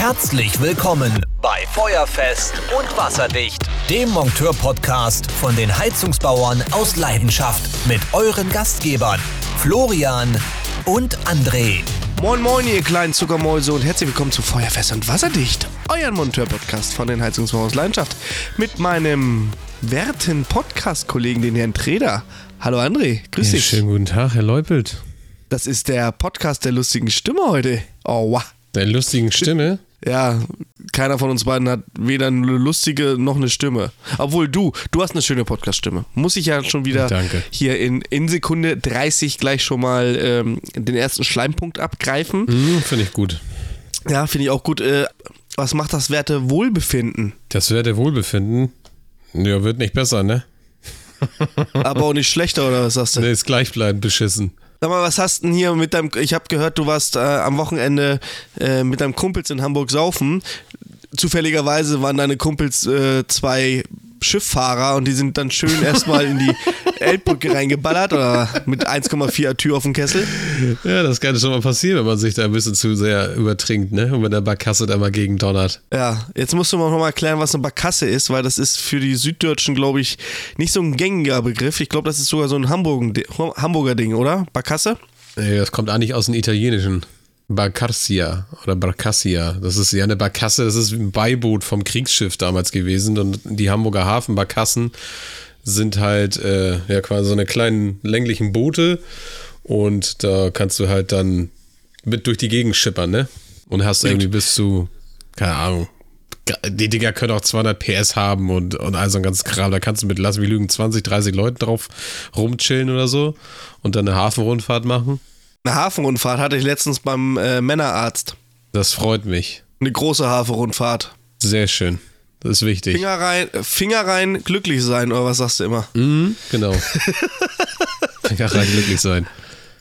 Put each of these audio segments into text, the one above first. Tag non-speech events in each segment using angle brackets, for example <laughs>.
Herzlich willkommen bei Feuerfest und Wasserdicht, dem Monteur-Podcast von den Heizungsbauern aus Leidenschaft mit euren Gastgebern Florian und André. Moin moin ihr kleinen Zuckermäuse und herzlich willkommen zu Feuerfest und Wasserdicht, euren Monteur-Podcast von den Heizungsbauern aus Leidenschaft mit meinem werten Podcast-Kollegen, den Herrn Treder. Hallo André, grüß Ja, dich. schönen guten Tag, Herr Leupelt. Das ist der Podcast der lustigen Stimme heute. Oh, wow. Der lustigen Stimme. Ja, keiner von uns beiden hat weder eine lustige noch eine Stimme. Obwohl du, du hast eine schöne Podcast-Stimme. Muss ich ja schon wieder Danke. hier in, in Sekunde 30 gleich schon mal ähm, den ersten Schleimpunkt abgreifen. Hm, Finde ich gut. Ja, finde ich auch gut. Äh, was macht das Werte Wohlbefinden? Das der Wohlbefinden. Ja, wird nicht besser, ne? Aber auch nicht schlechter, oder was sagst du? Der ist gleichbleibend beschissen. Sag mal, was hast denn hier mit deinem. Ich habe gehört, du warst äh, am Wochenende äh, mit deinem Kumpels in Hamburg saufen. Zufälligerweise waren deine Kumpels äh, zwei Schifffahrer und die sind dann schön erstmal in die <laughs> Elbbrücke reingeballert oder mit 1,4 Tür auf dem Kessel. Ja, das kann schon mal passieren, wenn man sich da ein bisschen zu sehr übertrinkt, ne? Und wenn der Barkasse da mal gegen donnert. Ja, jetzt musst du mal noch mal erklären, was eine Barkasse ist, weil das ist für die Süddeutschen, glaube ich, nicht so ein gängiger Begriff. Ich glaube, das ist sogar so ein Hamburger, Ding, oder? Barkasse? Ey, Das kommt eigentlich aus dem Italienischen. Barcassia oder Barcassia. Das ist ja eine Barkasse, das ist ein Beiboot vom Kriegsschiff damals gewesen. Und die Hamburger Hafenbarkassen sind halt äh, ja quasi so eine kleinen länglichen Boote. Und da kannst du halt dann mit durch die Gegend schippern, ne? Und hast irgendwie bis zu, keine Ahnung, die Dinger können auch 200 PS haben und, und all so ein ganzes Kram. Da kannst du mit, lass mich lügen, 20, 30 Leuten drauf rumchillen oder so und dann eine Hafenrundfahrt machen. Eine Hafenrundfahrt hatte ich letztens beim äh, Männerarzt. Das freut mich. Eine große Hafenrundfahrt. Sehr schön. Das ist wichtig. Finger rein, äh, Finger rein, glücklich sein, oder was sagst du immer? Mhm, genau. <laughs> Finger rein glücklich sein.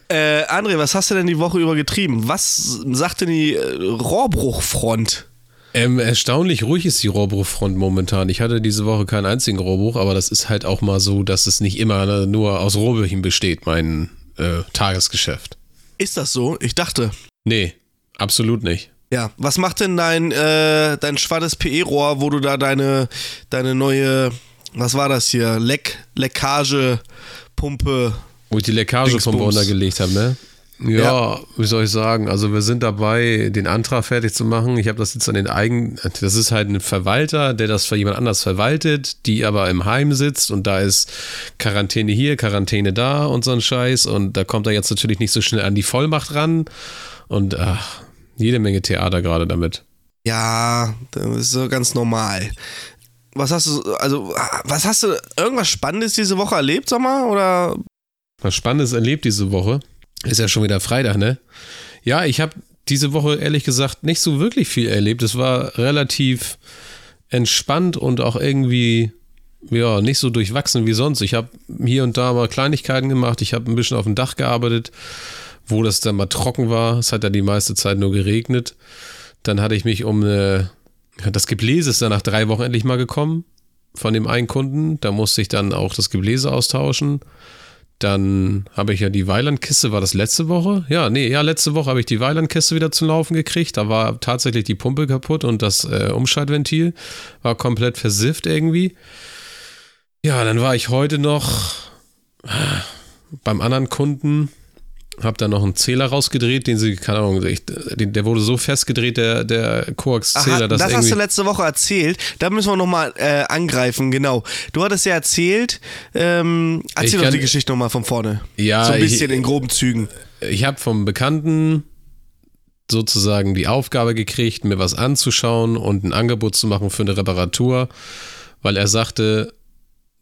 Äh, André, was hast du denn die Woche über getrieben? Was sagt denn die äh, Rohrbruchfront? Ähm, erstaunlich ruhig ist die Rohrbruchfront momentan. Ich hatte diese Woche keinen einzigen Rohrbruch, aber das ist halt auch mal so, dass es nicht immer nur aus Rohrbüchen besteht, mein äh, Tagesgeschäft. Ist das so? Ich dachte. Nee, absolut nicht. Ja, was macht denn dein, äh, dein schwattes PE-Rohr, wo du da deine, deine neue, was war das hier? Leck, Leckagepumpe. Wo ich die Leckagepumpe untergelegt habe, ne? Ja, Ja. wie soll ich sagen? Also wir sind dabei, den Antrag fertig zu machen. Ich habe das jetzt an den eigen, das ist halt ein Verwalter, der das für jemand anders verwaltet, die aber im Heim sitzt und da ist Quarantäne hier, Quarantäne da und so ein Scheiß und da kommt er jetzt natürlich nicht so schnell an die Vollmacht ran und ach, jede Menge Theater gerade damit. Ja, das ist so ganz normal. Was hast du, also, was hast du, irgendwas Spannendes diese Woche erlebt, sag mal, oder? Was Spannendes erlebt diese Woche. Ist ja schon wieder Freitag, ne? Ja, ich habe diese Woche ehrlich gesagt nicht so wirklich viel erlebt. Es war relativ entspannt und auch irgendwie ja, nicht so durchwachsen wie sonst. Ich habe hier und da mal Kleinigkeiten gemacht. Ich habe ein bisschen auf dem Dach gearbeitet, wo das dann mal trocken war. Es hat ja die meiste Zeit nur geregnet. Dann hatte ich mich um eine, das Gebläse ist dann nach drei Wochen endlich mal gekommen von dem einen Kunden. Da musste ich dann auch das Gebläse austauschen. Dann habe ich ja die Weilandkiste, war das letzte Woche? Ja, nee, ja, letzte Woche habe ich die Weilandkiste wieder zum Laufen gekriegt. Da war tatsächlich die Pumpe kaputt und das äh, Umschaltventil war komplett versifft irgendwie. Ja, dann war ich heute noch äh, beim anderen Kunden, habe da noch einen Zähler rausgedreht, den sie, keine Ahnung, ich, der wurde so festgedreht, der, der Koax-Zähler, dass das hast irgendwie. du letzte Woche erzählt. Da müssen wir nochmal äh, angreifen, genau. Du hattest ja erzählt, ähm, Ich erzähl doch kann- die Geschichte nochmal von vorne. Ja, So ein ich- bisschen in groben Zügen. ich habe vom Bekannten sozusagen die Aufgabe gekriegt, mir was anzuschauen und ein Angebot zu machen für eine Reparatur, weil er sagte,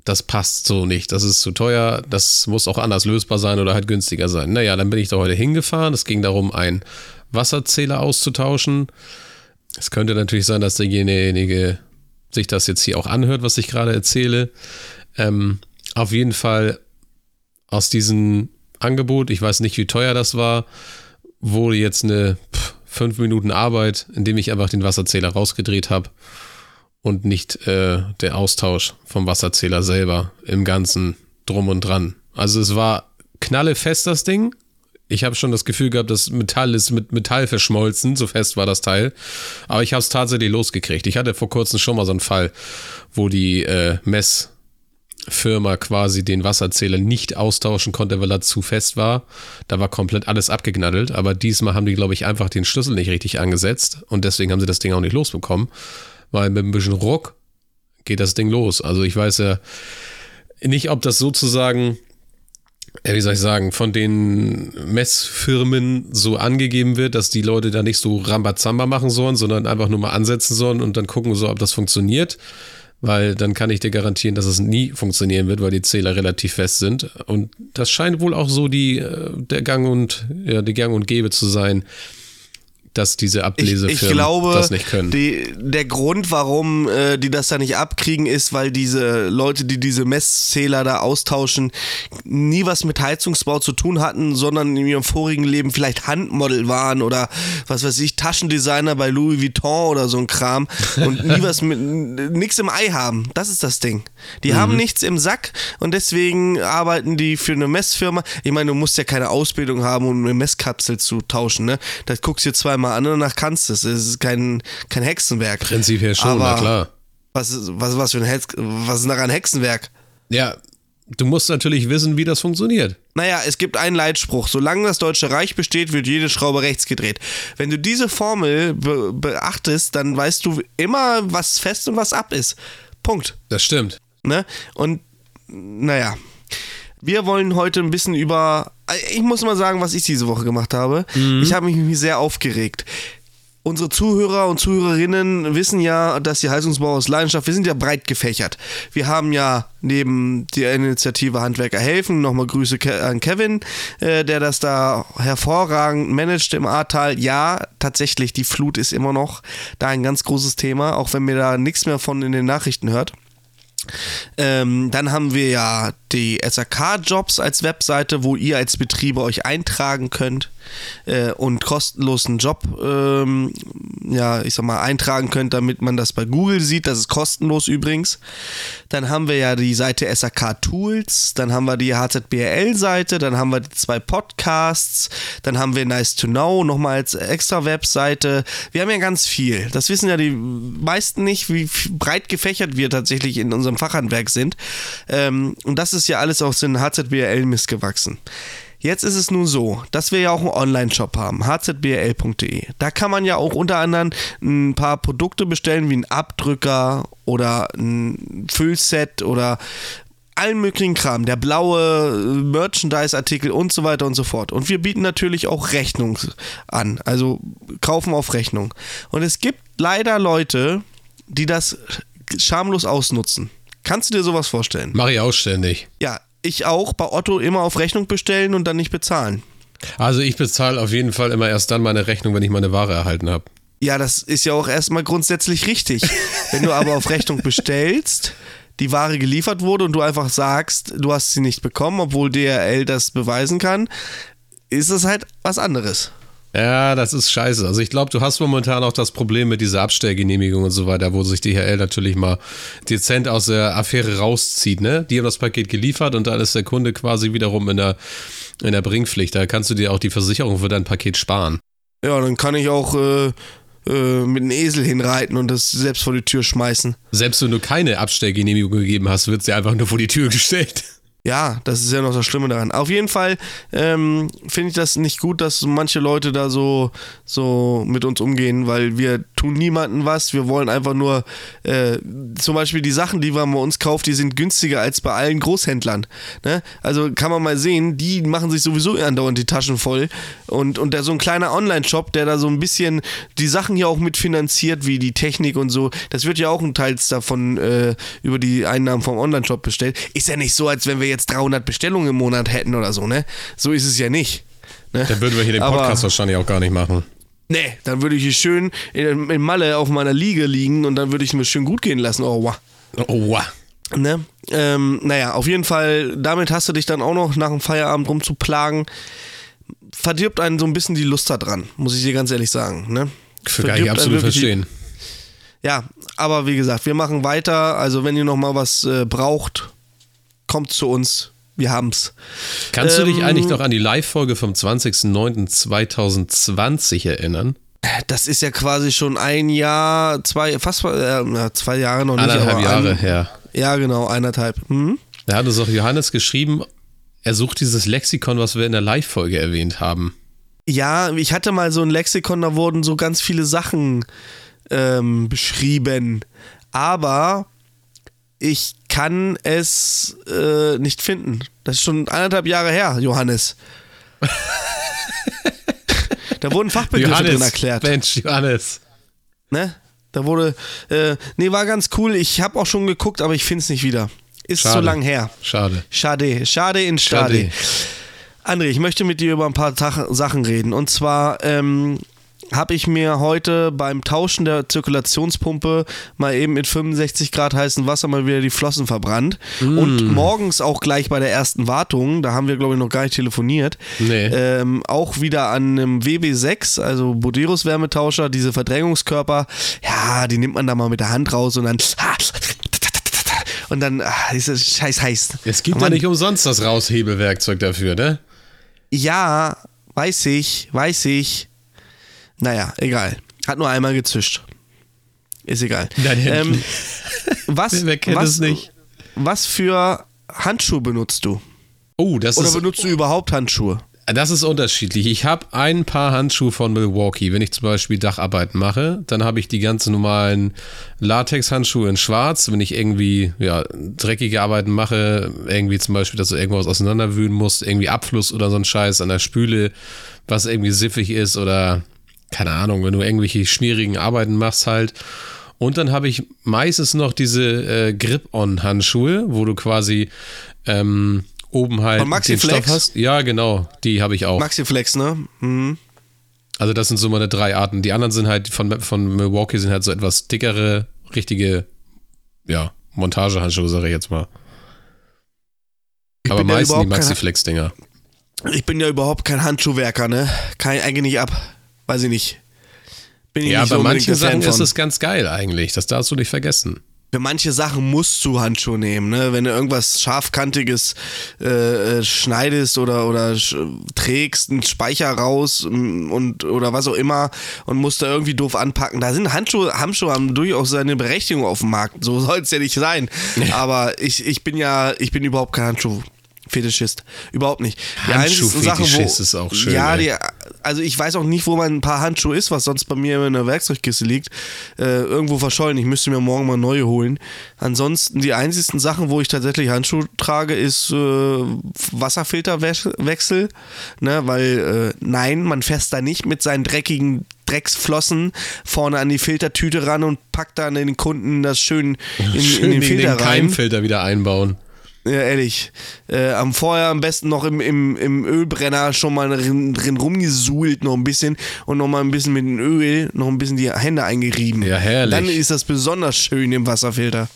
das passt so nicht, das ist zu teuer, das muss auch anders lösbar sein oder halt günstiger sein. Naja, dann bin ich da heute hingefahren. Es ging darum, einen Wasserzähler auszutauschen. Es könnte natürlich sein, dass derjenige sich das jetzt hier auch anhört, was ich gerade erzähle. Ähm, auf jeden Fall aus diesem Angebot, ich weiß nicht, wie teuer das war, wurde jetzt eine pff, fünf Minuten Arbeit, indem ich einfach den Wasserzähler rausgedreht habe und nicht äh, der Austausch vom Wasserzähler selber im Ganzen drum und dran. Also es war knallefest das Ding. Ich habe schon das Gefühl gehabt, das Metall ist mit Metall verschmolzen, so fest war das Teil. Aber ich habe es tatsächlich losgekriegt. Ich hatte vor kurzem schon mal so einen Fall, wo die äh, Messfirma quasi den Wasserzähler nicht austauschen konnte, weil er zu fest war. Da war komplett alles abgeknaddelt. Aber diesmal haben die, glaube ich, einfach den Schlüssel nicht richtig angesetzt. Und deswegen haben sie das Ding auch nicht losbekommen. Weil mit ein bisschen Ruck geht das Ding los. Also ich weiß ja nicht, ob das sozusagen wie soll ich sagen, von den Messfirmen so angegeben wird, dass die Leute da nicht so Rambazamba machen sollen, sondern einfach nur mal ansetzen sollen und dann gucken so, ob das funktioniert. Weil dann kann ich dir garantieren, dass es nie funktionieren wird, weil die Zähler relativ fest sind. Und das scheint wohl auch so die, äh, der Gang und, ja, die Gang und Gebe zu sein, dass diese Ablesefirmen ich, ich glaube, das nicht können. Die, der Grund, warum äh, die das da nicht abkriegen, ist, weil diese Leute, die diese Messzähler da austauschen, nie was mit Heizungsbau zu tun hatten, sondern in ihrem vorigen Leben vielleicht Handmodel waren oder was weiß ich, Taschendesigner bei Louis Vuitton oder so ein Kram und nie was mit nichts im Ei haben. Das ist das Ding. Die mhm. haben nichts im Sack und deswegen arbeiten die für eine Messfirma. Ich meine, du musst ja keine Ausbildung haben, um eine Messkapsel zu tauschen, ne? Das guckst du dir zweimal mal an und danach kannst du es. Es ist kein, kein Hexenwerk. Prinzipiell schon, Aber na klar. Was, was, was, für ein Hex, was ist daran Hexenwerk? Ja, du musst natürlich wissen, wie das funktioniert. Naja, es gibt einen Leitspruch. Solange das Deutsche Reich besteht, wird jede Schraube rechts gedreht. Wenn du diese Formel be beachtest, dann weißt du immer, was fest und was ab ist. Punkt. Das stimmt. Ne? Und naja. Wir wollen heute ein bisschen über. Ich muss mal sagen, was ich diese Woche gemacht habe. Mhm. Ich habe mich sehr aufgeregt. Unsere Zuhörer und Zuhörerinnen wissen ja, dass die Heizungsbau aus Leidenschaft, wir sind ja breit gefächert. Wir haben ja neben der Initiative Handwerker helfen, nochmal Grüße an Kevin, äh, der das da hervorragend managt im Ahrtal. Ja, tatsächlich, die Flut ist immer noch da ein ganz großes Thema, auch wenn mir da nichts mehr von in den Nachrichten hört. Ähm, dann haben wir ja die SAK-Jobs als Webseite, wo ihr als Betriebe euch eintragen könnt äh, und kostenlos einen Job, ähm, ja, ich sag mal, eintragen könnt, damit man das bei Google sieht. Das ist kostenlos übrigens. Dann haben wir ja die Seite SAK Tools, dann haben wir die HZBL-Seite, dann haben wir die zwei Podcasts, dann haben wir Nice to Know nochmal als extra Webseite. Wir haben ja ganz viel. Das wissen ja die meisten nicht, wie breit gefächert wir tatsächlich in unserem Fachhandwerk sind. Ähm, und das ist ja alles aus den HZBL-Mist gewachsen. Jetzt ist es nun so, dass wir ja auch einen Online-Shop haben, hzbl.de. Da kann man ja auch unter anderem ein paar Produkte bestellen, wie ein Abdrücker oder ein Füllset oder allen möglichen Kram, der blaue Merchandise-Artikel und so weiter und so fort. Und wir bieten natürlich auch Rechnung an, also kaufen auf Rechnung. Und es gibt leider Leute, die das schamlos ausnutzen. Kannst du dir sowas vorstellen? Mach ich auch ständig. Ja, ich auch bei Otto immer auf Rechnung bestellen und dann nicht bezahlen. Also ich bezahle auf jeden Fall immer erst dann meine Rechnung, wenn ich meine Ware erhalten habe. Ja, das ist ja auch erstmal grundsätzlich richtig. <laughs> wenn du aber auf Rechnung bestellst, die Ware geliefert wurde und du einfach sagst, du hast sie nicht bekommen, obwohl DRL das beweisen kann, ist es halt was anderes. Ja, das ist scheiße. Also ich glaube, du hast momentan auch das Problem mit dieser Abstellgenehmigung und so weiter, wo sich DHL natürlich mal dezent aus der Affäre rauszieht, ne? Die haben das Paket geliefert und dann ist der Kunde quasi wiederum in der, in der Bringpflicht. Da kannst du dir auch die Versicherung für dein Paket sparen. Ja, dann kann ich auch äh, äh, mit einem Esel hinreiten und das selbst vor die Tür schmeißen. Selbst wenn du keine Abstellgenehmigung gegeben hast, wird sie einfach nur vor die Tür gestellt. Ja, das ist ja noch das Schlimme daran. Auf jeden Fall ähm, finde ich das nicht gut, dass manche Leute da so, so mit uns umgehen, weil wir tun niemandem was. Wir wollen einfach nur, äh, zum Beispiel die Sachen, die man bei uns kauft, die sind günstiger als bei allen Großhändlern. Ne? Also kann man mal sehen, die machen sich sowieso andauernd die Taschen voll. Und, und der, so ein kleiner Online-Shop, der da so ein bisschen die Sachen hier auch mitfinanziert, wie die Technik und so, das wird ja auch ein Teil davon äh, über die Einnahmen vom Online-Shop bestellt. Ist ja nicht so, als wenn wir jetzt 300 Bestellungen im Monat hätten oder so, ne? So ist es ja nicht. Ne? Dann würden wir hier den Podcast Aber, wahrscheinlich auch gar nicht machen. Nee, dann würde ich hier schön in, in, Malle auf meiner Liege liegen und dann würde ich mir schön gut gehen lassen. Oh, wow. Oh, wow. Ne? Ähm, naja, auf jeden Fall, damit hast du dich dann auch noch nach dem Feierabend rumzuplagen. Verdirbt einen so ein bisschen die Lust daran, muss ich dir ganz ehrlich sagen. Ne? Für kann ich absolut verstehen. Die, ja, aber wie gesagt, wir machen weiter. Also, wenn ihr noch mal was äh, braucht, kommt zu uns. wir haben's. Kannst du dich Ähm, eigentlich noch an die Live-Folge vom 20.09.2020 erinnern? Das ist ja quasi schon ein Jahr, zwei, fast äh, zwei Jahre noch nicht. Aber Jahre ein, her. Ja, genau, eineinhalb. Mhm. Da hat uns auch Johannes geschrieben, er sucht dieses Lexikon, was wir in der Live-Folge erwähnt haben. Ja, ich hatte mal so ein Lexikon, da wurden so ganz viele Sachen ähm, beschrieben. Aber ich kann es äh, nicht finden. Das ist schon eineinhalb Jahre her, Johannes. <laughs> da wurden Fachbegriffe drin erklärt. Mensch, Johannes. Ne? Da wurde, äh, nee, war ganz cool. Ich habe auch schon geguckt, aber ich finde es nicht wieder. Ist Schade. so lang her. Schade. Schade, schade in Stade. Schade. André, ich möchte mit dir über ein paar Sachen reden. Und zwar ähm, habe ich mir heute beim Tauschen der Zirkulationspumpe mal eben mit 65 Grad heißem Wasser mal wieder die Flossen verbrannt. Und morgens auch gleich bei der ersten Wartung, da haben wir glaube ich noch gar nicht telefoniert, Nee. ähm, auch wieder an einem WB6, also Boderos Wärmetauscher, diese Verdrängungskörper, ja, die nimmt man da mal mit der Hand raus und dann und dann ah, ist es scheiß heiß. Es gibt ja nicht umsonst das Raushebewerkzeug dafür, ne? Ja, weiß ich, weiß ich. Naja, egal. Hat nur einmal gezischt. Ist egal. Ähm, <laughs> was, Wer kennt was, es nicht? was für Handschuhe benutzt du? Oh, das Oder ist, benutzt du überhaupt Handschuhe? das ist unterschiedlich. Ich habe ein paar Handschuhe von Milwaukee. Wenn ich zum Beispiel Dacharbeiten mache, dann habe ich die ganz normalen Latex-Handschuhe in schwarz. Wenn ich irgendwie ja, dreckige Arbeiten mache, irgendwie zum Beispiel, dass du irgendwas auseinanderwühlen musst, irgendwie Abfluss oder so ein Scheiß an der Spüle, was irgendwie siffig ist oder keine Ahnung, wenn du irgendwelche schmierigen Arbeiten machst halt. Und dann habe ich meistens noch diese äh, Grip-On-Handschuhe, wo du quasi ähm, oben halt Von den Maxiflex? Stoff hast. Ja, genau, die habe ich auch. Maxiflex, ne? Mhm. Also das sind so meine drei Arten. Die anderen sind halt von, von Milwaukee sind halt so etwas dickere, richtige, ja, Montagehandschuhe, sage ich jetzt mal. Ich Aber bin ja meistens die Maxiflex-Dinger. Ich bin ja überhaupt kein Handschuhwerker, ne? Kann ich eigentlich nicht ab. Weiß ich nicht. Bin ich Ja, nicht bei so manchen Sachen ist von. es ganz geil eigentlich. Das darfst du nicht vergessen. Für manche Sachen musst du Handschuhe nehmen, ne? Wenn du irgendwas scharfkantiges äh, äh, schneidest oder oder sch trägst einen Speicher raus mm, und oder was auch immer und musst da irgendwie doof anpacken. Da sind Handschuhe, Handschuhe haben durchaus seine Berechtigung auf dem Markt. So soll es ja nicht sein. Aber ich, ich bin ja, ich bin überhaupt kein Handschuh. Fetischist. Überhaupt nicht. Die einzigsten Sachen, Handschuhfetischist ist auch schön, Ja, die, also ich weiß auch nicht, wo mein paar Handschuhe ist, was sonst bei mir in der Werkzeugkiste liegt. Äh, irgendwo verschollen. Ich müsste mir morgen mal neue holen. Ansonsten die einzigsten Sachen, wo ich tatsächlich Handschuhe trage, ist äh, Wasserfilterwechsel. Ne, weil äh, nein, man fässt da nicht mit seinen dreckigen Drecksflossen vorne an die Filtertüte ran und packt dann den Kunden das schön in, Schön in den den, Filter den rein. Keimfilter wieder einbauen. Ja, ehrlich. Äh, am vorher am besten noch im, im, im Ölbrenner schon mal drin, drin rumgesuhlt noch ein bisschen und noch mal ein bisschen mit dem Öl noch ein bisschen die Hände eingerieben. Ja, herrlich. Dann ist das besonders schön im Wasserfilter.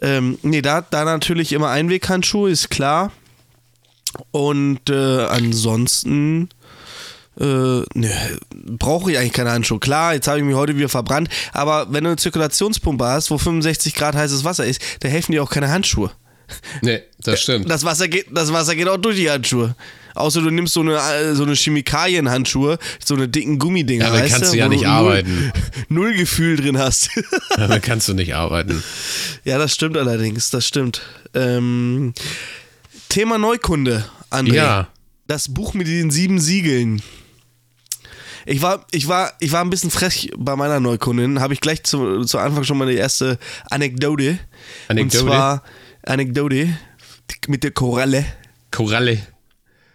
Ähm, nee, da, da natürlich immer Einweghandschuhe, ist klar. Und äh, ansonsten äh, ne, brauche ich eigentlich keine Handschuhe. Klar, jetzt habe ich mich heute wieder verbrannt, aber wenn du eine Zirkulationspumpe hast, wo 65 Grad heißes Wasser ist, da helfen dir auch keine Handschuhe. Nee, das stimmt. Das Wasser geht, das Wasser geht auch durch die Handschuhe. Außer du nimmst so eine, äh, so eine Chemikalienhandschuhe, so eine dicken Gummidinger. Ja, weißt kannst du wo ja nicht null, arbeiten. <laughs> Null Gefühl drin hast. <laughs> Damit kannst du nicht arbeiten. ja, das stimmt allerdings, das stimmt. Ähm, Thema Neukunde, André. Ja. Das Buch mit den sieben Siegeln. Ich war, ich war, ich war ein bisschen frech bei meiner Neukundin. Habe ich gleich zu, zu Anfang schon mal die erste Anekdote. Anekdote? Und zwar Anekdote mit der Koralle. Koralle.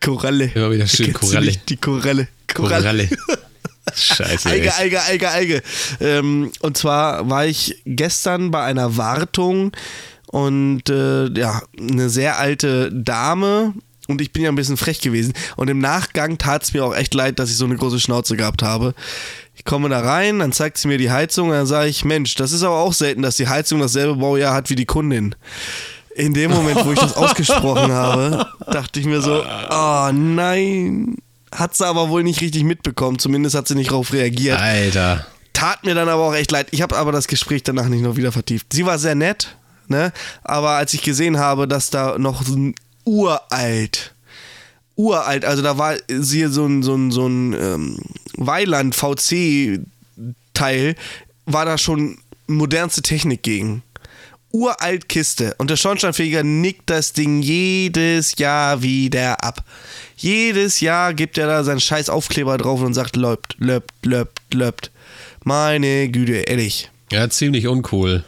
Koralle. Immer wieder schön Koralle. Die Koralle. Koralle. <laughs> Scheiße. ey. Alge, Alge, Alge, Alge. Ähm, und zwar war ich gestern bei einer Wartung und äh, ja, eine sehr alte Dame. Und ich bin ja ein bisschen frech gewesen. Und im Nachgang tat es mir auch echt leid, dass ich so eine große Schnauze gehabt habe. Ich komme da rein, dann zeigt sie mir die Heizung, und dann sage ich, Mensch, das ist aber auch selten, dass die Heizung dasselbe Baujahr hat wie die Kundin. In dem Moment, wo ich das <laughs> ausgesprochen habe, dachte ich mir so, oh nein. Hat sie aber wohl nicht richtig mitbekommen. Zumindest hat sie nicht darauf reagiert. Alter. Tat mir dann aber auch echt leid. Ich habe aber das Gespräch danach nicht noch wieder vertieft. Sie war sehr nett, ne? Aber als ich gesehen habe, dass da noch uralt. Uralt, also da war hier so ein, so ein, so ein ähm, Weiland VC-Teil, war da schon modernste Technik gegen. Uralt Kiste. Und der Schornsteinfeger nickt das Ding jedes Jahr wieder ab. Jedes Jahr gibt er da seinen scheiß Aufkleber drauf und sagt, löpt, löpt, löpt, löpt. Meine Güte, ehrlich. Ja, ziemlich uncool.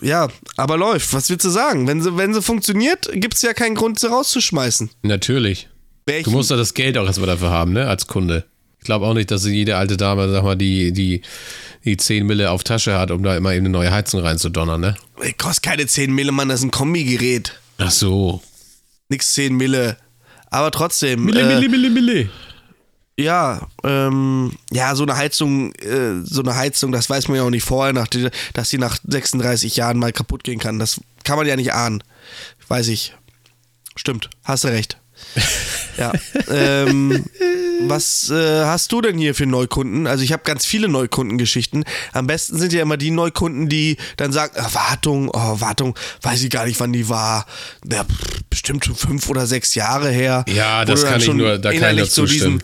Ja, aber läuft. Was willst du sagen? Wenn sie, wenn sie funktioniert, gibt es ja keinen Grund, sie rauszuschmeißen. Natürlich. Welchen? Du musst ja das Geld auch erstmal dafür haben, ne, als Kunde. Ich glaube auch nicht, dass jede alte Dame, sag mal, die, die, die 10 Mille auf Tasche hat, um da immer eben eine neue Heizung reinzudonnern, ne? Kostet keine 10 Mille, Mann, das ist ein Kombigerät. Ach so. Nix 10 Mille. Aber trotzdem. Mille, äh, Mille, Mille, Mille. Ja, ähm, ja, so eine Heizung, äh, so eine Heizung, das weiß man ja auch nicht vorher, nach, dass die nach 36 Jahren mal kaputt gehen kann. Das kann man ja nicht ahnen. Weiß ich. Stimmt, hast du recht. <laughs> ja. Ähm, was äh, hast du denn hier für Neukunden? Also ich habe ganz viele Neukundengeschichten. Am besten sind ja immer die Neukunden, die dann sagen, ah, Wartung, oh, Wartung, weiß ich gar nicht, wann die war. Ja, bestimmt schon fünf oder sechs Jahre her. Ja, das kann ich nur- da kann ich nur so diesen zustimmen.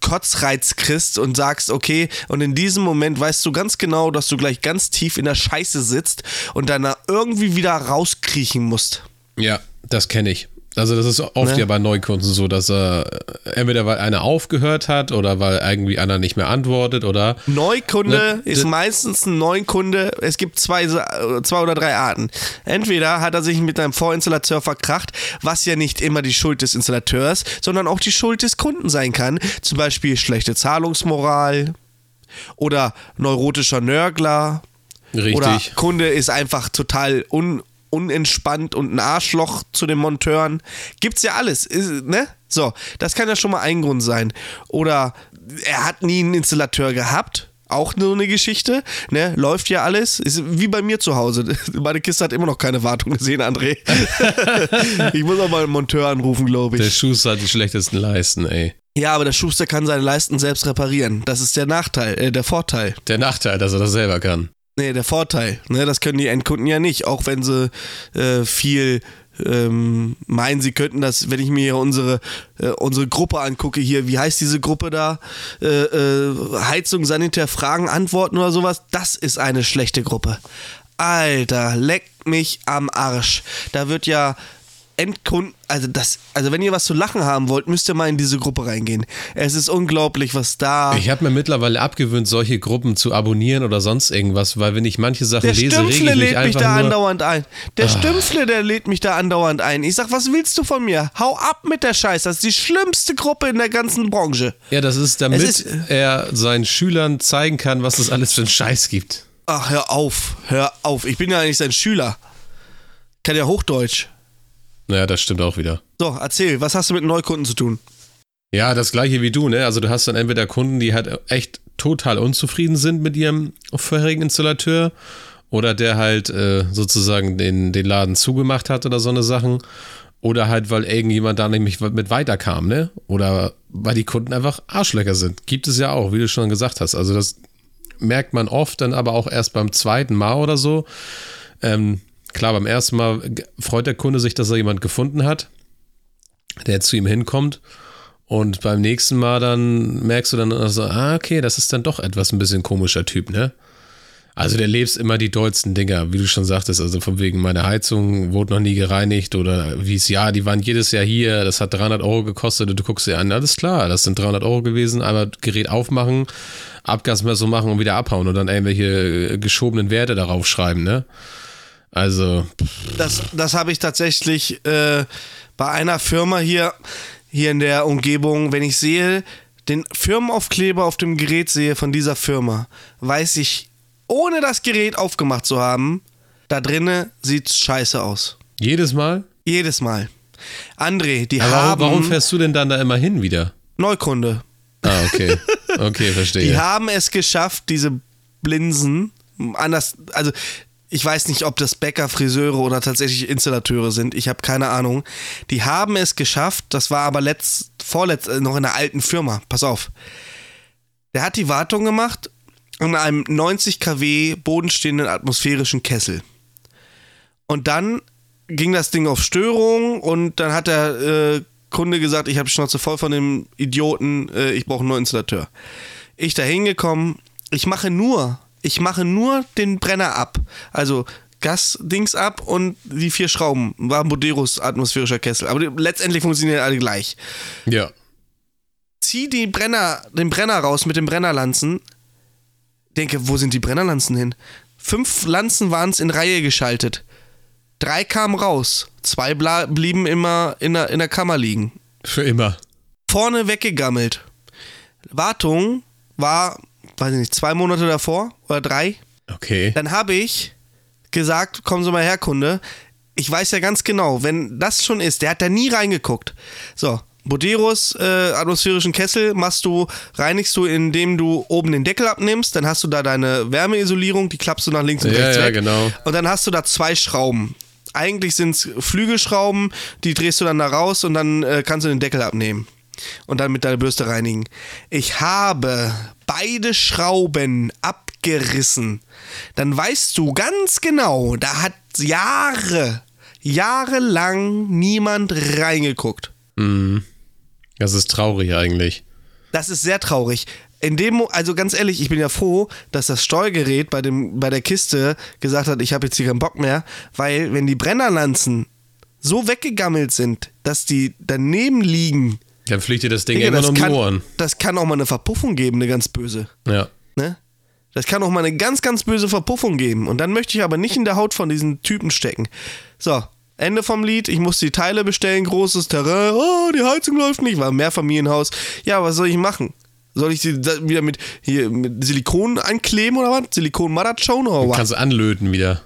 Kotzreiz kriegst und sagst, okay, und in diesem Moment weißt du ganz genau, dass du gleich ganz tief in der Scheiße sitzt und dann da irgendwie wieder rauskriechen musst. Ja, das kenne ich. Also das ist oft Ne? ja bei Neukunden so, dass er entweder weil einer aufgehört hat oder weil irgendwie einer nicht mehr antwortet oder Neukunde Ne, ist meistens ein Neukunde. Es gibt zwei, Sa- zwei oder drei Arten. Entweder hat er sich mit einem Vorinstallateur verkracht, was ja nicht immer die Schuld des Installateurs, sondern auch die Schuld des Kunden sein kann. Zum Beispiel schlechte Zahlungsmoral oder neurotischer Nörgler. richtig. Oder Kunde ist einfach total un, unentspannt und ein Arschloch zu den Monteuren. Gibt's ja alles, ist, ne? So, das kann ja schon mal ein Grund sein. Oder er hat nie einen Installateur gehabt. Auch nur eine Geschichte, ne? Läuft ja alles. Ist wie bei mir zu Hause. <laughs> Meine Kiste hat immer noch keine Wartung gesehen, André. <laughs> ich muss auch mal einen Monteur anrufen, glaube Der ich. Schuster hat die schlechtesten Leisten, ey. Ja, aber der Schuster kann seine Leisten selbst reparieren. Das ist der Nachteil, äh, der Vorteil. Der Nachteil, dass er das selber kann. Nee, der Vorteil. Ne, das können die Endkunden ja nicht, auch wenn sie äh, viel ähm, meinen, sie könnten das, wenn ich mir unsere, äh, unsere Gruppe angucke, hier, wie heißt diese Gruppe da? Äh, äh, Heizung, Sanitär, Fragen, Antworten oder sowas, das ist eine schlechte Gruppe. Alter, leck mich am Arsch. Da wird ja Endkunden, also das, also wenn ihr was zu lachen haben wollt, müsst ihr mal in diese Gruppe reingehen. Es ist unglaublich, was da. Ich habe mir mittlerweile abgewöhnt, solche Gruppen zu abonnieren oder sonst irgendwas, weil wenn ich manche Sachen Der lese, rege ich mich lädt mich da. Ah. andauernd ein. Der Stümpfle, der lädt mich da andauernd ein. Ich sag, was willst du von mir? Hau ab mit der Scheiße. Das ist die schlimmste Gruppe in der ganzen Branche. Ja, das ist, damit ist- er seinen Schülern zeigen kann, was es alles für einen Scheiß gibt. Ach, hör auf. Hör auf. Ich bin ja nicht sein Schüler. Kann ja Hochdeutsch. Naja, das stimmt auch wieder. So, erzähl, was hast du mit Neukunden zu tun? Ja, das gleiche wie du, ne? Also du hast dann entweder Kunden, die halt echt total unzufrieden sind mit ihrem vorherigen Installateur oder der halt äh, sozusagen den, den Laden zugemacht hat oder so eine Sachen. Oder halt, weil irgendjemand da nämlich mit weiterkam, ne? Oder weil die Kunden einfach Arschlöcher sind. Gibt es ja auch, wie du schon gesagt hast. Also das merkt man oft dann aber auch erst beim zweiten Mal oder so. Ähm, klar, beim ersten Mal freut der Kunde sich, dass er jemand gefunden hat, der zu ihm hinkommt. Und beim nächsten Mal dann merkst du dann so, ah, okay, das ist dann doch etwas ein bisschen komischer Typ, ne? Also der lebst immer die dollsten Dinger, wie du schon sagtest, also von wegen meine Heizung wurde noch nie gereinigt oder wie es, ja, die waren jedes Jahr hier, das hat 300 Euro gekostet und du guckst dir an, alles klar, das sind 300 Euro gewesen, aber Gerät aufmachen, Abgasmessung machen und wieder abhauen und dann irgendwelche äh, geschobenen Werte darauf schreiben, ne? Also, Das, das habe ich tatsächlich äh, bei einer Firma hier, hier in der Umgebung, wenn ich sehe, den Firmenaufkleber auf dem Gerät sehe von dieser Firma, weiß ich, ohne das Gerät aufgemacht zu haben, da drinnen sieht scheiße aus. jedes Mal? Jedes Mal. André, die Aber haben warum, fährst du denn dann da immer hin wieder? Neukunde. Ah, okay. <laughs> Okay, Die verstehe. haben es geschafft, diese Blinsen anders, also ich weiß nicht, ob das Bäcker, Friseure oder tatsächlich Installateure sind. Ich habe keine Ahnung. Die haben es geschafft. Das war aber letzt, vorletzt äh, noch in einer alten Firma. Pass auf. Der hat die Wartung gemacht in einem 90 kW bodenstehenden atmosphärischen Kessel. Und dann ging das Ding auf Störung und dann hat der äh, Kunde gesagt, ich habe Schnauze voll von dem Idioten, äh, ich brauche einen neuen Installateur. Ich da hingekommen, ich mache nur, ich mache nur den Brenner ab. Also Gasdings ab und die vier Schrauben. War Boderos atmosphärischer Kessel. Aber letztendlich funktionieren alle gleich. Ja. Zieh die Brenner, den Brenner raus mit den Brennerlanzen. Denke, wo sind die Brennerlanzen hin? Fünf Lanzen waren es in Reihe geschaltet. Drei kamen raus. Zwei blieben immer in der, in der Kammer liegen. Für immer. Vorne weggegammelt. Wartung war, weiß ich nicht, zwei Monate davor oder drei. Okay. Dann habe ich gesagt, kommen Sie mal her, Kunde. Ich weiß ja ganz genau, wenn das schon ist, der hat da nie reingeguckt. So, Boderos äh, atmosphärischen Kessel machst du, reinigst du, indem du oben den Deckel abnimmst, dann hast du da deine Wärmeisolierung, die klappst du nach links und Ja, rechts ja, weg. genau. Und dann hast du da zwei Schrauben. Eigentlich sind es Flügelschrauben, die drehst du dann da raus und dann äh, kannst du den Deckel abnehmen. Und dann mit deiner Bürste reinigen. Ich habe beide Schrauben abgerissen. Dann weißt du ganz genau, da hat Jahre, jahrelang niemand reingeguckt. Das ist traurig eigentlich. Das ist sehr traurig. In dem, also ganz ehrlich, ich bin ja froh, dass das Steuergerät bei, dem, bei der Kiste gesagt hat, ich habe jetzt hier keinen Bock mehr, weil wenn die Brennerlanzen so weggegammelt sind, dass die daneben liegen, Dann fliegt dir das Ding Digga, irgendwann das, um die kann, Ohren. das kann auch mal eine Verpuffung geben, eine ganz böse. Ja. Ne? Das kann auch mal eine ganz, ganz böse Verpuffung geben. Und dann möchte ich aber nicht in der Haut von diesen Typen stecken. So, Ende vom Lied. Ich muss die Teile bestellen, großes Terrain. Oh, die Heizung läuft nicht. War ein Mehrfamilienhaus. Ja, was soll ich machen? Soll ich sie wieder mit, hier, mit Silikon ankleben oder was? Silikon Maratschon oder was? Kannst du anlöten wieder.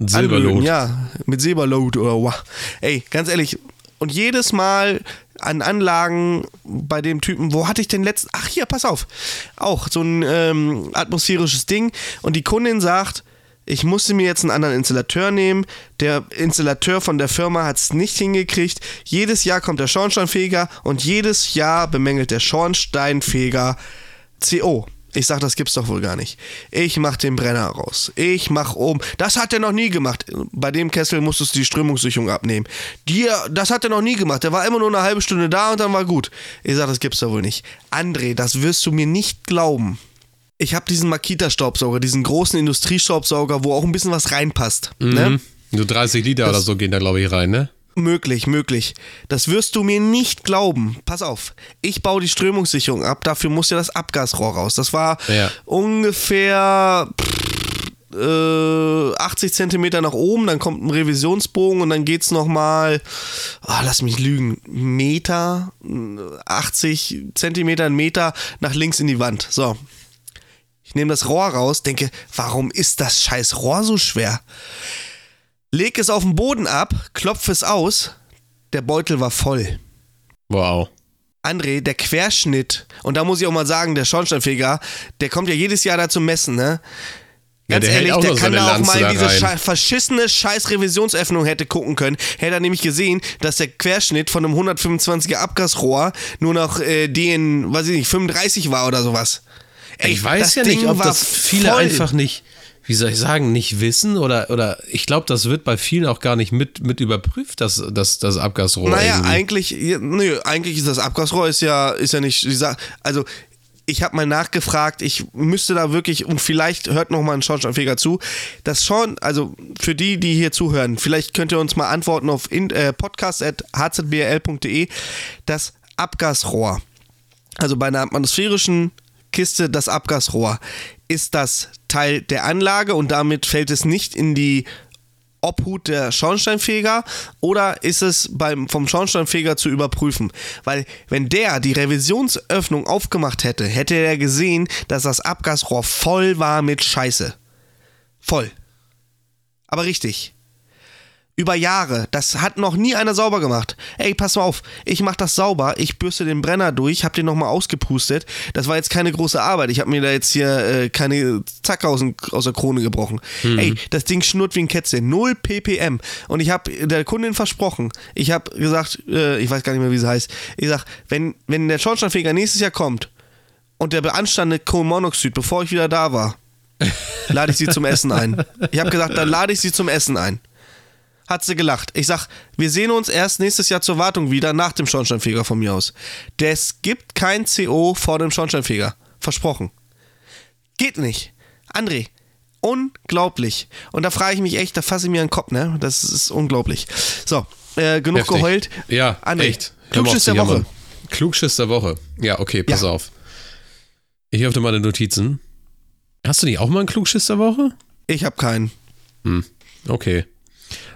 Ein Anlöten, Silberlot. Ja, mit Silberload oder was. Ey, ganz ehrlich. Und jedes Mal an Anlagen bei dem Typen, wo hatte ich den letzten? Ach hier, pass auf. Auch so ein ähm, atmosphärisches Ding. Und die Kundin sagt, ich musste mir jetzt einen anderen Installateur nehmen. Der Installateur von der Firma hat es nicht hingekriegt. Jedes Jahr kommt der Schornsteinfeger und jedes Jahr bemängelt der Schornsteinfeger CO. Ich sag, das gibt's doch wohl gar nicht. Ich mach den Brenner raus. Ich mach oben. Das hat er noch nie gemacht. Bei dem Kessel musstest du die Strömungssicherung abnehmen. Dir, das hat er noch nie gemacht. Der war immer nur eine halbe Stunde da und dann war gut. Ich sag, das gibt's doch wohl nicht. André, das wirst du mir nicht glauben. Ich habe diesen Makita-Staubsauger, diesen großen Industriestaubsauger, wo auch ein bisschen was reinpasst. Ne? Mhm. So 30 Liter oder so gehen da, glaube ich, rein, ne? Möglich, möglich. Das wirst du mir nicht glauben. Pass auf. Ich baue die Strömungssicherung ab. Dafür muss ja das Abgasrohr raus. Das war Ja. ungefähr pff, äh, 80 Zentimeter nach oben. Dann kommt ein Revisionsbogen und dann geht's nochmal, oh, lass mich lügen, Meter, 80 Zentimeter, einen Meter nach links in die Wand. So. Ich nehme das Rohr raus, denke, warum ist das scheiß Rohr so schwer? Leg es auf den Boden ab, klopf es aus. Der Beutel war voll. Wow. André, der Querschnitt, und da muss ich auch mal sagen, der Schornsteinfeger, der kommt ja jedes Jahr da zum Messen, ne? Ja, Ganz der hält ehrlich, der kann da auch mal in diese sche verschissene scheiß Revisionsöffnung hätte gucken können. Hätte er nämlich gesehen, dass der Querschnitt von einem 125er Abgasrohr nur noch äh, den, weiß ich nicht, 35 war oder sowas. Ey, Ich weiß ja nicht, Ding ob war das viele voll. einfach nicht, wie soll ich sagen, nicht wissen oder, oder ich glaube, das wird bei vielen auch gar nicht mit, mit überprüft, das, das, das Abgasrohr. Naja, irgendwie. eigentlich, nö, eigentlich ist das Abgasrohr ist ja, ist ja nicht, also ich habe mal nachgefragt, ich müsste da wirklich, und vielleicht hört noch mal ein Schornsteinfeger zu, das schon, also für die, die hier zuhören, vielleicht könnt ihr uns mal antworten auf in, äh, podcast.hzbl.de, das Abgasrohr, also bei einer atmosphärischen Kiste das Abgasrohr, ist das Teil der Anlage und damit fällt es nicht in die Obhut der Schornsteinfeger oder ist es beim, vom Schornsteinfeger zu überprüfen? Weil wenn der die Revisionsöffnung aufgemacht hätte, hätte er gesehen, dass das Abgasrohr voll war mit Scheiße. Voll. Aber richtig. Über Jahre. Das hat noch nie einer sauber gemacht. Ey, pass mal auf. Ich mach das sauber. Ich bürste den Brenner durch, hab den nochmal ausgepustet. Das war jetzt keine große Arbeit. Ich hab mir da jetzt hier äh, keine Zacke aus, aus der Krone gebrochen. Ey, das Ding schnurrt wie ein Kätzchen. Null ppm. Und ich hab der Kundin versprochen. Ich hab gesagt, äh, ich weiß gar nicht mehr, wie sie heißt. Ich sag, wenn, wenn der Schornsteinfeger nächstes Jahr kommt und der beanstandete Kohlenmonoxid, bevor ich wieder da war, lade ich sie zum Essen ein. Ich habe gesagt, dann lade ich sie zum Essen ein. Hat sie gelacht. Ich sag, wir sehen uns erst nächstes Jahr zur Wartung wieder, nach dem Schornsteinfeger von mir aus. Es gibt kein CO vor dem Schornsteinfeger. Versprochen. Geht nicht. André, unglaublich. Und da frage ich mich echt, da fasse ich mir einen Kopf, ne? Das ist unglaublich. So, äh, genug Heftig. geheult. Ja, André, echt. Klugschiss der Woche. Klugschiss der Woche. Ja, okay, pass Ja. auf. Ich öffne meine Notizen. Hast du nicht auch mal einen Klugschiss der Woche? Ich habe keinen. Okay.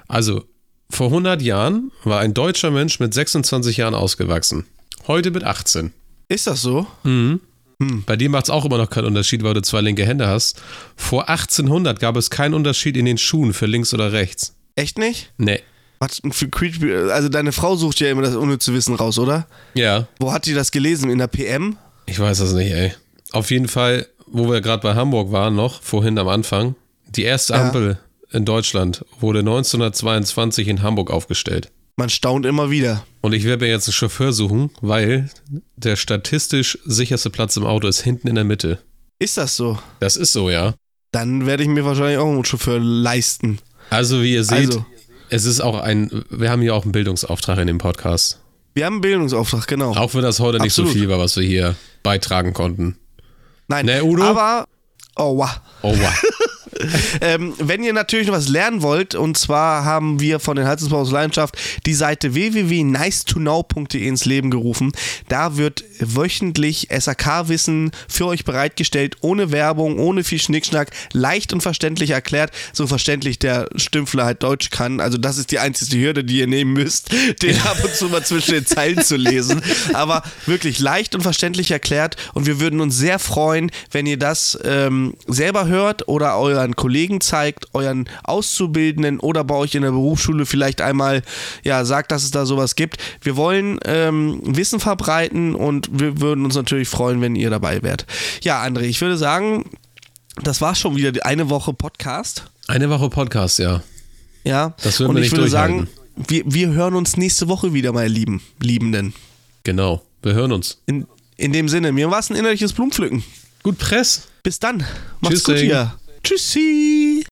Also, vor 100 Jahren war ein deutscher Mensch mit 26 Jahren ausgewachsen. Heute mit 18. Ist das so? Bei dir macht es auch immer noch keinen Unterschied, weil du zwei linke Hände hast. Vor 1800 gab es keinen Unterschied in den Schuhen für links oder rechts. Echt nicht? Nee. Was für creepy. Also deine Frau sucht ja immer das ohne zu wissen raus, oder? Ja, Wo hat die das gelesen? In der PM? ich weiß das nicht, ey. Auf jeden Fall, wo wir gerade bei Hamburg waren, noch vorhin am Anfang, die erste Ja. In Deutschland wurde 1922 in Hamburg aufgestellt. Man staunt immer wieder. Und ich werde mir jetzt einen Chauffeur suchen, weil der statistisch sicherste Platz im Auto ist hinten in der Mitte. Ist das so? Das ist so, ja. Dann werde ich mir wahrscheinlich auch einen Chauffeur leisten. Also, wie ihr seht, Also. es ist auch ein, wir haben hier auch einen Bildungsauftrag in dem Podcast. Wir haben einen Bildungsauftrag, genau. Auch wenn das heute nicht so Absolut. viel war, was wir hier beitragen konnten. Nein, Ne, Udo? aber. Oh, wow. Oh, wow. <laughs> <laughs> Ähm, wenn ihr natürlich noch was lernen wollt, und zwar haben wir von den Heizungsbau aus Leidenschaft die Seite www.nicetonnow.de ins Leben gerufen. Da wird wöchentlich SAK-Wissen für euch bereitgestellt, ohne Werbung, ohne viel Schnickschnack, leicht und verständlich erklärt, so verständlich der Stümpfler halt Deutsch kann. Also das ist die einzige Hürde, die ihr nehmen müsst, <laughs> den ab und zu mal zwischen den Zeilen zu lesen. Aber wirklich leicht und verständlich erklärt und wir würden uns sehr freuen, wenn ihr das ähm, selber hört oder euren Kollegen zeigt, euren Auszubildenden oder bei euch in der Berufsschule vielleicht einmal ja sagt, dass es da sowas gibt. Wir wollen ähm, Wissen verbreiten und wir würden uns natürlich freuen, wenn ihr dabei wärt. Ja, André, ich würde sagen, das war schon wieder die eine Woche Podcast. Eine Woche Podcast, ja. Ja, Das würden und wir ich nicht würde sagen, wir, wir hören uns nächste Woche wieder, meine Lieben, Liebenden. Genau. Wir hören uns. In, in dem Sinne, mir war es ein innerliches Blumenpflücken. Gut Press. Bis dann. Macht's Tschüss, gut hier. Tschüssi.